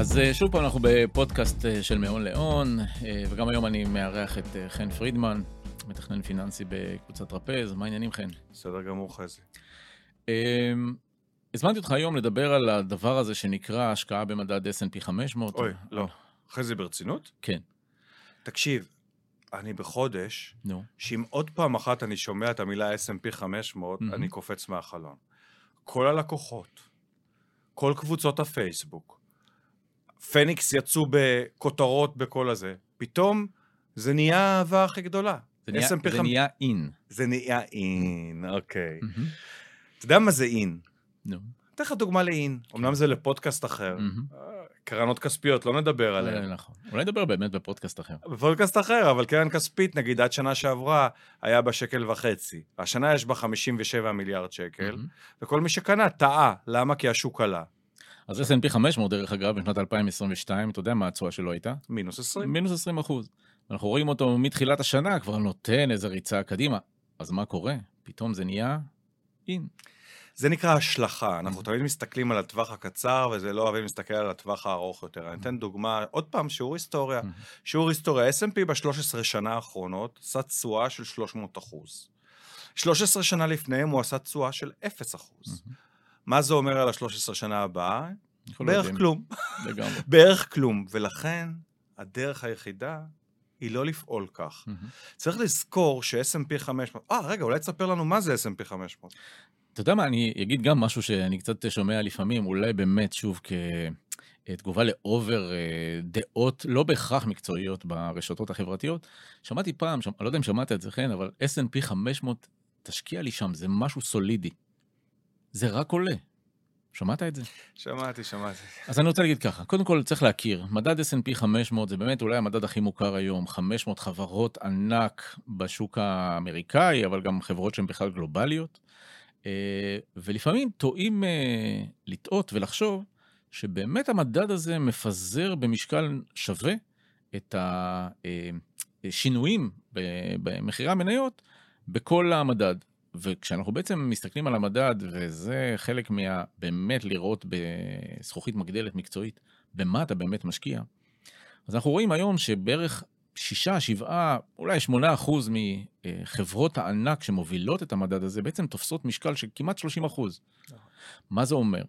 אז אה, שוב פעם אנחנו בפודקאסט אה, של מאון לאון, אה, וגם היום אני מארח את חן פרידמן, מתכנן פיננסי בקבוצת טרפז. מה העניינים, חן? בסדר גמור, חזי. הזמנתי אותך היום לדבר על הדבר הזה שנקרא השקעה במדד S&P 500. אוי, לא. חזי, ברצינות? כן. תקשיב, אני בחודש, נו. שאם עוד פעם אחת אני שומע את המילה S&P 500, mm-hmm. אני קופץ מהחלון. כל הלקוחות, כל קבוצות הפייסבוק, פניקס יצאו בכותרות בכל הזה, פתאום זה נהיה האהבה הכי גדולה. זה נהיה, זה נהיה אין. זה נהיה אין, אוקיי. Mm-hmm. אתה יודע מה זה אין? נו. אתן לך דוגמה לאין, כן. אמנם זה לפודקאסט אחר. Mm-hmm. קרנות כספיות, לא נדבר עליהן. נכון. אולי נדבר באמת בפודקאסט אחר. בפודקאסט אחר, אבל קרן כספית, נגיד, עד שנה שעברה, היה בה שקל וחצי. השנה יש בה 57 מיליארד שקל, וכל מי שקנה טעה. למה? כי השוק עלה. אז S&P 500, דרך אגב, בשנת 2022, אתה יודע מה התשואה שלו הייתה? מינוס 20. מינוס 20 אחוז. אנחנו רואים אותו מתחילת השנה, כבר נותן איזה ריצה קדימה. אז מה קורה? פתאום זה נהיה אין. זה נקרא השלכה. אנחנו תמיד מסתכלים על הטווח הקצר, וזה לא אוהבים להסתכל על הטווח הארוך יותר. אני אתן דוגמה, עוד פעם, שיעור היסטוריה. שיעור היסטוריה, S&P ב-13 שנה האחרונות עשה תשואה של 300 אחוז. 13 שנה לפניהם הוא עשה תשואה של 0 אחוז. מה זה אומר על ה-13 שנה הבאה? בערך כלום. לגמרי. בערך כלום. ולכן, הדרך היחידה היא לא לפעול כך. Mm-hmm. צריך לזכור ש-S&P 500, אה, רגע, אולי תספר לנו מה זה S&P 500. אתה יודע מה, אני אגיד גם משהו שאני קצת שומע לפעמים, אולי באמת, שוב, כתגובה לאובר אה, דעות לא בהכרח מקצועיות ברשתות החברתיות. שמעתי פעם, אני לא יודע אם שמעת את זה, כן, אבל S&P 500, תשקיע לי שם, זה משהו סולידי. זה רק עולה. שמעת את זה? שמעתי, שמעתי. אז אני רוצה להגיד ככה, קודם כל צריך להכיר, מדד S&P 500 זה באמת אולי המדד הכי מוכר היום, 500 חברות ענק בשוק האמריקאי, אבל גם חברות שהן בכלל גלובליות. אה, ולפעמים טועים אה, לטעות ולחשוב שבאמת המדד הזה מפזר במשקל שווה את השינויים אה, במחירי המניות בכל המדד. וכשאנחנו בעצם מסתכלים על המדד, וזה חלק מה... באמת לראות בזכוכית מגדלת מקצועית, במה אתה באמת משקיע, אז אנחנו רואים היום שבערך שישה, שבעה, אולי שמונה אחוז מחברות הענק שמובילות את המדד הזה, בעצם תופסות משקל של כמעט 30 אחוז. מה זה אומר?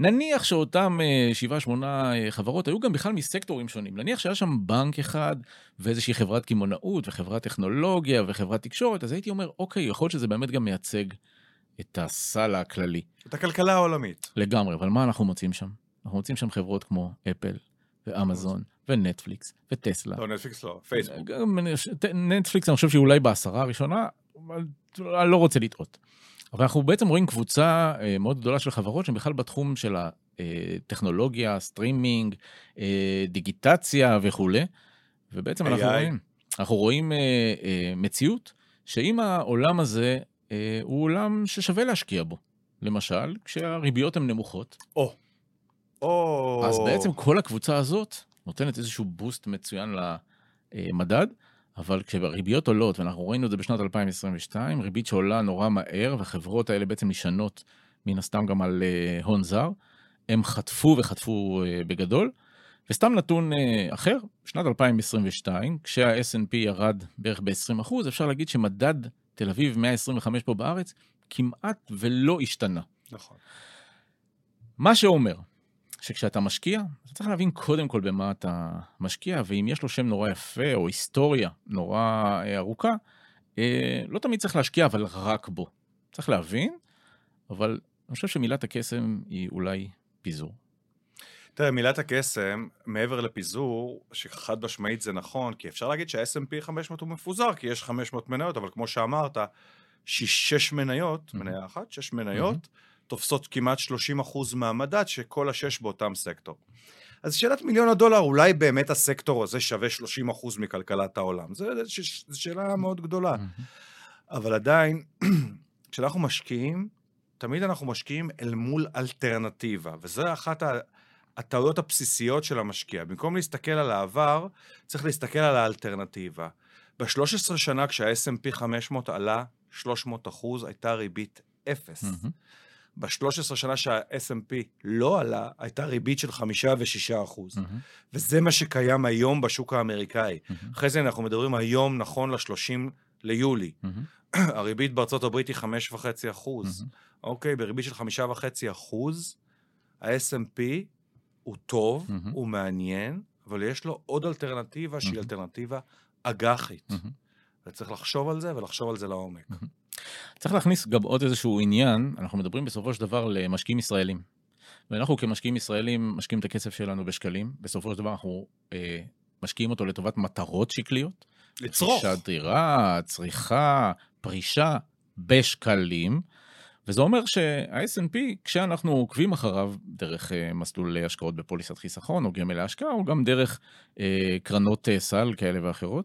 נניח שאותם אה, שבעה, שמונה אה, חברות היו גם בכלל מסקטורים שונים. נניח שהיה שם בנק אחד ואיזושהי חברת קמעונאות וחברת טכנולוגיה וחברת תקשורת, אז הייתי אומר, אוקיי, יכול להיות שזה באמת גם מייצג את הסל הכללי. את הכלכלה העולמית. לגמרי, אבל מה אנחנו מוצאים שם? אנחנו מוצאים שם חברות כמו אפל ואמזון ונטפליקס וטסלה. לא, נטפליקס לא, פייסבוק. נטפליקס אני חושב שהיא אולי בעשרה הראשונה, אני לא רוצה לטעות. אבל אנחנו בעצם רואים קבוצה אה, מאוד גדולה של חברות שהן בכלל בתחום של הטכנולוגיה, סטרימינג, אה, דיגיטציה וכולי, ובעצם אנחנו רואים, אנחנו רואים אה, מציאות שאם העולם הזה הוא עולם ששווה להשקיע בו, למשל, כשהריביות הן נמוכות. או. או. אז בעצם כל הקבוצה הזאת נותנת איזשהו בוסט מצוין למדד. אבל כשהריביות עולות, ואנחנו ראינו את זה בשנת 2022, ריבית שעולה נורא מהר, והחברות האלה בעצם נשענות מן הסתם גם על uh, הון זר, הם חטפו וחטפו uh, בגדול. וסתם נתון uh, אחר, שנת 2022, כשה snp ירד בערך ב-20%, אפשר להגיד שמדד תל אביב 125 פה בארץ כמעט ולא השתנה. נכון. מה שאומר שכשאתה משקיע, אתה צריך להבין קודם כל במה אתה משקיע, ואם יש לו שם נורא יפה או היסטוריה נורא אה, ארוכה, אה, לא תמיד צריך להשקיע, אבל רק בו. צריך להבין, אבל אני חושב שמילת הקסם היא אולי פיזור. תראה, מילת הקסם, מעבר לפיזור, שחד משמעית זה נכון, כי אפשר להגיד שה-S&P 500 הוא מפוזר, כי יש 500 מניות, אבל כמו שאמרת, שש מניות, mm-hmm. מניה אחת, שש מניות, mm-hmm. תופסות כמעט 30% מהמדד, שכל השש באותם סקטור. אז שאלת מיליון הדולר, אולי באמת הסקטור הזה שווה 30% מכלכלת העולם? זו שאלה מאוד גדולה. אבל עדיין, כשאנחנו משקיעים, תמיד אנחנו משקיעים אל מול אלטרנטיבה, וזו אחת הטעויות הבסיסיות של המשקיע. במקום להסתכל על העבר, צריך להסתכל על האלטרנטיבה. ב-13 שנה כשה-S&P 500 עלה 300 אחוז, הייתה ריבית אפס. Mm-hmm. ב-13 שנה שה-S&P לא עלה, הייתה ריבית של 5 ו-6 אחוז. מהמם, וזה מה שקיים היום בשוק האמריקאי. מהמם, אחרי זה אנחנו מדברים היום, נכון ל-30 ליולי. מהמם, הריבית בארצות הברית היא 5.5 אחוז. מהמם. אוקיי, בריבית של 5.5 אחוז, ה-S&P הוא טוב, מהמם. הוא מעניין, אבל יש לו עוד אלטרנטיבה שהיא. אלטרנטיבה אג"חית. מהמם. וצריך לחשוב על זה ולחשוב על זה לעומק. צריך להכניס גם עוד איזשהו עניין, אנחנו מדברים בסופו של דבר למשקיעים ישראלים. ואנחנו כמשקיעים ישראלים משקיעים את הכסף שלנו בשקלים, בסופו של דבר אנחנו אה, משקיעים אותו לטובת מטרות שקליות. לצרוך. רכישת דירה, צריכה, פרישה, בשקלים. וזה אומר שה-S&P, כשאנחנו עוקבים אחריו דרך אה, מסלול השקעות בפוליסת חיסכון או גמל להשקעה, או גם דרך אה, קרנות אה, סל כאלה ואחרות,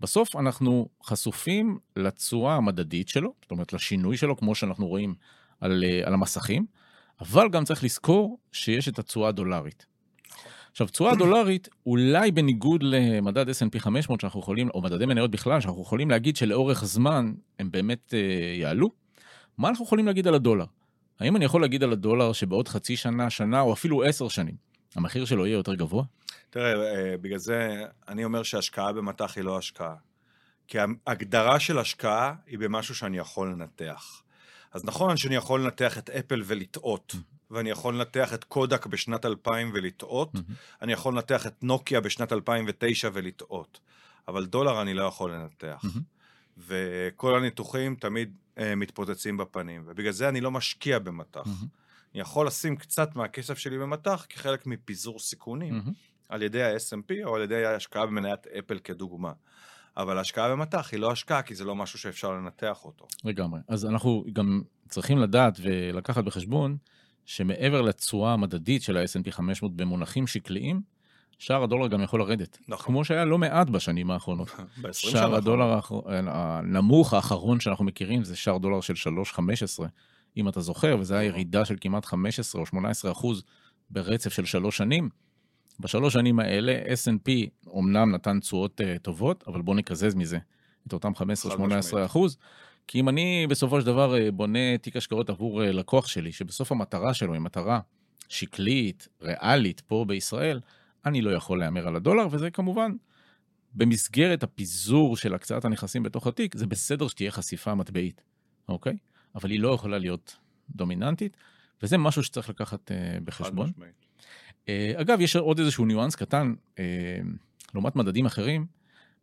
בסוף אנחנו חשופים לתשואה המדדית שלו, זאת אומרת לשינוי שלו, כמו שאנחנו רואים על, אה, על המסכים, אבל גם צריך לזכור שיש את התשואה הדולרית. עכשיו, תשואה דולרית, אולי בניגוד למדד S&P 500 שאנחנו יכולים, או מדדי מניות בכלל, שאנחנו יכולים להגיד שלאורך זמן הם באמת אה, יעלו, מה אנחנו יכולים להגיד על הדולר? האם אני יכול להגיד על הדולר שבעוד חצי שנה, שנה, או אפילו עשר שנים, המחיר שלו יהיה יותר גבוה? תראה, אה, בגלל זה אני אומר שהשקעה במטח היא לא השקעה. כי ההגדרה של השקעה היא במשהו שאני יכול לנתח. אז נכון שאני יכול לנתח את אפל ולטעות, ואני יכול לנתח את קודק בשנת 2000 ולטעות, אני יכול לנתח את נוקיה בשנת 2009 ולטעות, אבל דולר אני לא יכול לנתח. וכל הניתוחים תמיד אה, מתפוצצים בפנים, ובגלל זה אני לא משקיע במטח. אני יכול לשים קצת מהכסף שלי במטח כחלק מפיזור סיכונים. על ידי ה-S&P או על ידי ההשקעה במניית אפל כדוגמה. אבל השקעה במטח היא לא השקעה, כי זה לא משהו שאפשר לנתח אותו. לגמרי. אז אנחנו גם צריכים לדעת ולקחת בחשבון שמעבר לתשואה המדדית של ה-S&P 500 במונחים שקליים, שער הדולר גם יכול לרדת. נכון. כמו שהיה לא מעט בשנים האחרונות. ב-20 שער הדולר האחר- הנמוך האחרון שאנחנו מכירים זה שער דולר של 3.15, אם אתה זוכר, וזו הייתה ירידה של כמעט 15 או 18 אחוז ברצף של שלוש שנים. בשלוש שנים האלה S&P אומנם נתן תשואות uh, טובות, אבל בוא נקזז מזה את אותם 15-18 משמעית. אחוז. כי אם אני בסופו של דבר אה, בונה תיק השקעות עבור אה, לקוח שלי, שבסוף המטרה שלו היא מטרה שקלית, ריאלית, פה בישראל, אני לא יכול להמר על הדולר, וזה כמובן, במסגרת הפיזור של הקצאת הנכסים בתוך התיק, זה בסדר שתהיה חשיפה מטבעית, אוקיי? אבל היא לא יכולה להיות דומיננטית, וזה משהו שצריך לקחת אה, בחשבון. אה, אגב, יש עוד איזשהו ניואנס קטן, אה, לעומת מדדים אחרים.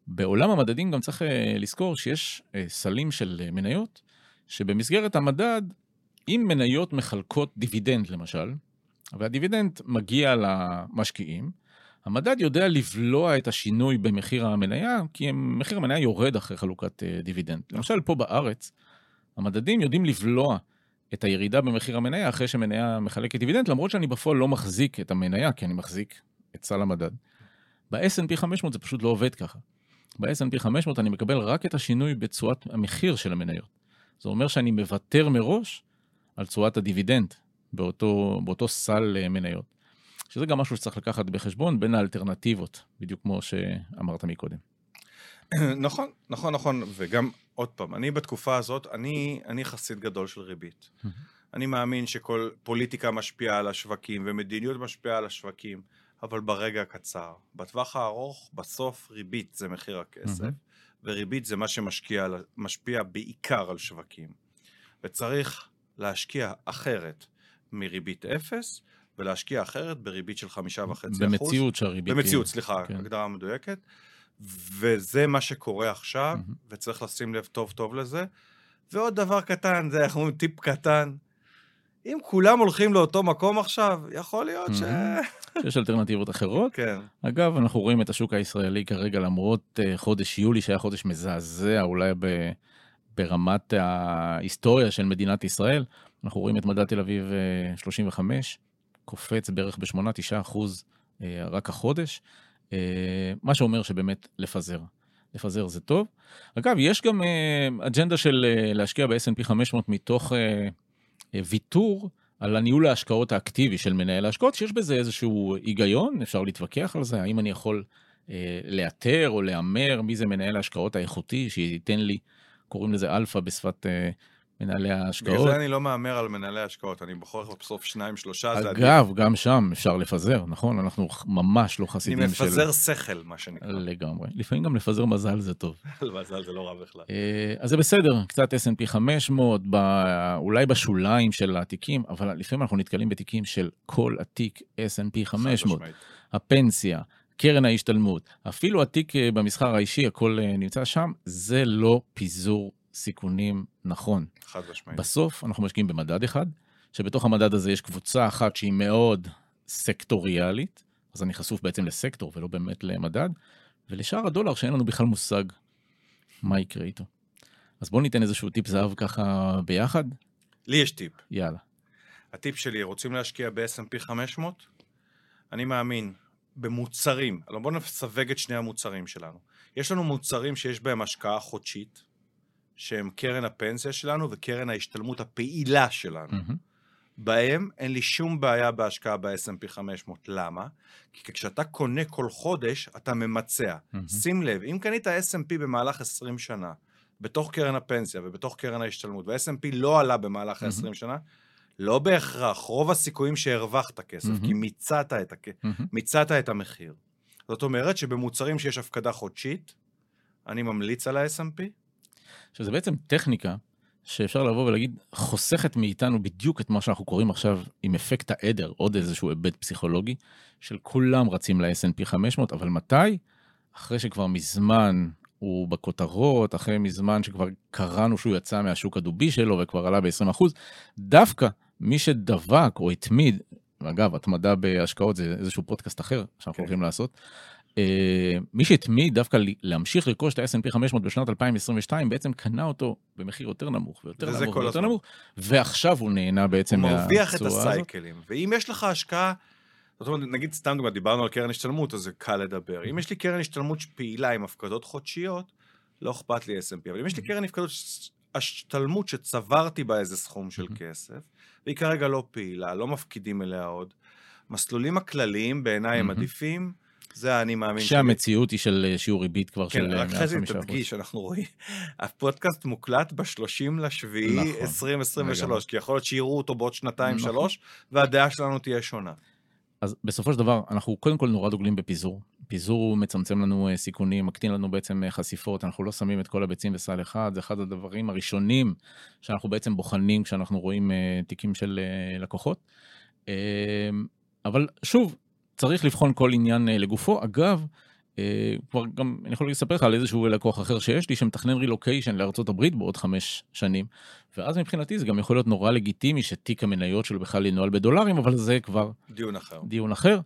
בעולם המדדים גם צריך אה, לזכור שיש אה, סלים של אה, מניות, שבמסגרת המדד, אם מניות מחלקות דיבידנד למשל, והדיבידנד מגיע למשקיעים, המדד יודע לבלוע את השינוי במחיר המניה, כי מחיר המניה יורד אחרי חלוקת דיבידנד. למשל, פה בארץ, המדדים יודעים לבלוע את הירידה במחיר המניה אחרי שמניה מחלקת דיבידנד, למרות שאני בפועל לא מחזיק את המניה, כי אני מחזיק את סל המדד. ב-S&P 500 זה פשוט לא עובד ככה. ב-S&P 500 אני מקבל רק את השינוי בתשואת המחיר של המניות. זה אומר שאני מוותר מראש על תשואת הדיבידנד באותו, באותו סל אה, מניות. שזה גם משהו שצריך לקחת בחשבון בין האלטרנטיבות, בדיוק כמו שאמרת מקודם. נכון, נכון, נכון, וגם, עוד פעם, אני בתקופה הזאת, אני, אני חסיד גדול של ריבית. אני מאמין שכל פוליטיקה משפיעה על השווקים ומדיניות משפיעה על השווקים, אבל ברגע הקצר. בטווח הארוך, בסוף ריבית זה מחיר הכסף, מהמם. וריבית זה מה שמשפיע בעיקר על שווקים. וצריך להשקיע אחרת מריבית אפס, ולהשקיע אחרת בריבית של חמישה וחצי אחוז. במציאות שהריבית... במציאות, סליחה, כן. הגדרה מדויקת. וזה מה שקורה עכשיו, מהמם. וצריך לשים לב טוב טוב לזה. ועוד דבר קטן, זה איך אומרים טיפ קטן. אם כולם הולכים לאותו מקום עכשיו, יכול להיות ש... יש אלטרנטיבות אחרות. כן. אגב, אנחנו רואים את השוק הישראלי כרגע, למרות אה, חודש יולי, שהיה חודש מזעזע, אולי ב, ברמת ההיסטוריה של מדינת ישראל, אנחנו רואים את מדד תל אביב אה, 35, קופץ בערך ב-8-9 אחוז אה, רק החודש, אה, מה שאומר שבאמת לפזר. לפזר זה טוב. אגב, יש גם אה, אג'נדה של אה, להשקיע ב-S&P 500 מתוך אה, אה, ויתור על הניהול ההשקעות האקטיבי של מנהל ההשקעות, שיש בזה איזשהו היגיון, אפשר להתווכח על זה, האם אני יכול אה, לאתר או להמר מי זה מנהל ההשקעות האיכותי, שייתן לי, קוראים לזה אלפא בשפת מנהלי בגלל ההשקעות. זה אני לא מהמר על מנהלי השקעות, אני בוחר בסוף שניים, שלושה, זה עדיף. אגב, גם שם אפשר לפזר, נכון? אנחנו ממש לא אני חסידים של... מפזר שכל, מה שנקרא. לגמרי. לפעמים גם לפזר מזל זה טוב. מזל זה לא רע בכלל. אה, אז זה בסדר, קצת S&P 500, ב... אולי בשוליים של התיקים, אבל לפעמים אנחנו נתקלים בתיקים של כל התיק S&P 500, חד משמעית. הפנסיה, קרן ההשתלמות, אפילו התיק אה, במסחר האישי, הכל אה, נמצא שם, זה לא פיזור סיכונים נכון. חד משמעית. בסוף אנחנו משקיעים במדד אחד, שבתוך המדד הזה יש קבוצה אחת שהיא מאוד סקטוריאלית, אז אני חשוף בעצם לסקטור ולא באמת למדד, ולשאר הדולר שאין לנו בכלל מושג מה יקרה איתו. אז בואו ניתן איזשהו טיפ זהב ככה ביחד, לי יש טיפ. יאללה. הטיפ שלי, רוצים להשקיע ב-S&P 500? אני מאמין במוצרים, אבל בואו נסווג את שני המוצרים שלנו. יש לנו מוצרים שיש בהם השקעה חודשית, שהם קרן הפנסיה שלנו וקרן ההשתלמות הפעילה שלנו. מהמם. בהם אין לי שום בעיה בהשקעה ב-S&P 500. למה? כי כשאתה קונה כל חודש, אתה ממצע. מהמם. שים לב, אם קנית S&P במהלך 20 שנה, בתוך קרן הפנסיה ובתוך קרן ההשתלמות, וה-S&P לא עלה במהלך מהמם. ה-20 שנה, לא בהכרח, רוב הסיכויים שהרווחת כסף, מהמם. כי מיצעת את, הכ... מהמם. מיצעת את המחיר. זאת אומרת שבמוצרים שיש הפקדה חודשית, אני ממליץ על ה-S&P, שזה בעצם טכניקה שאפשר לבוא ולהגיד, חוסכת מאיתנו בדיוק את מה שאנחנו קוראים עכשיו עם אפקט העדר, עוד איזשהו היבט פסיכולוגי, של כולם רצים ל-S&P 500, אבל מתי? אחרי שכבר מזמן הוא בכותרות, אחרי מזמן שכבר קראנו שהוא יצא מהשוק הדובי שלו וכבר עלה ב-20%, דווקא מי שדבק או התמיד, ואגב, התמדה בהשקעות זה איזשהו פודקאסט אחר שאנחנו כן. הולכים לעשות, מי שהתמיד דווקא להמשיך לרכוש את ה-S&P 500 בשנת 2022, בעצם קנה אותו במחיר יותר נמוך ויותר נמוך ויותר. נמוך, ועכשיו הוא נהנה בעצם הוא מהתשואה מרוויח את הזאת. הסייקלים. ואם יש לך השקעה, זאת אומרת, נגיד סתם דוגמא, דיברנו על קרן השתלמות, אז זה קל לדבר. אם יש לי קרן השתלמות פעילה עם הפקדות חודשיות, לא אכפת לי S&P. אבל אם יש לי קרן הפקדות השתלמות שצברתי בה איזה סכום של. כסף, והיא כרגע לא פעילה, לא מפקידים אליה עוד, מסלולים הכלליים בעיניי הם. עדיפים, זה האני מאמין. שהמציאות היא של אה, שיעור ריבית כבר כן, של אה, רק מעל חזי, 5%. תדגיש, אנחנו רואים, הפודקאסט מוקלט ב-30 לשביעי נכון, 2023, לגמרי. כי יכול להיות שיראו אותו בעוד שנתיים, נכון. שלוש, והדעה שלנו תהיה שונה. אז בסופו של דבר, אנחנו קודם כל נורא דוגלים בפיזור. פיזור מצמצם לנו אה, סיכונים, מקטין לנו בעצם חשיפות, אנחנו לא שמים את כל הביצים בסל אחד, זה אחד הדברים הראשונים שאנחנו בעצם בוחנים כשאנחנו רואים תיקים של לקוחות. אבל שוב, צריך לבחון כל עניין אה, לגופו. אגב, אה, כבר גם, אני יכול לספר לך על איזשהו לקוח אחר שיש לי, שמתכנן רילוקיישן לארצות הברית בעוד חמש שנים, ואז מבחינתי זה גם יכול להיות נורא לגיטימי שתיק המניות שלו בכלל ינוהל בדולרים, אבל זה כבר דיון אחר. דיון אחר.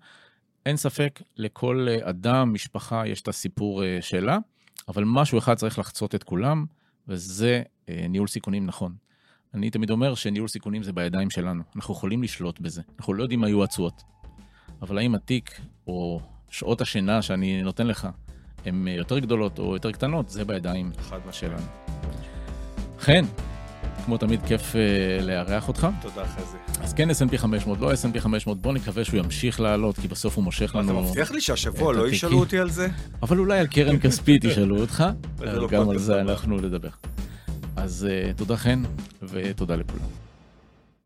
אין ספק, לכל אה, אדם, משפחה, יש את הסיפור שלה, אבל משהו אחד צריך לחצות את כולם, וזה ניהול סיכונים נכון. אני תמיד אומר שניהול סיכונים זה בידיים שלנו, אנחנו יכולים לשלוט בזה, אנחנו לא יודעים מה יהיו התשואות. אבל האם התיק או שעות השינה שאני נותן לך הן יותר גדולות או יותר קטנות, זה בידיים. שלנו. חן, כמו תמיד כיף אה, לארח אותך. תודה, חזי. אז כן S&P 500, לא S&P 500, בוא נקווה שהוא ימשיך לעלות, כי בסוף הוא מושך אתה לנו... מבטיח לי שהשבוע לא. ישאלו אותי על זה? אבל אולי על קרן כספית ישאלו אותך, לא גם על זה. אנחנו נדבר. אז אה, תודה חן, ותודה לכולם.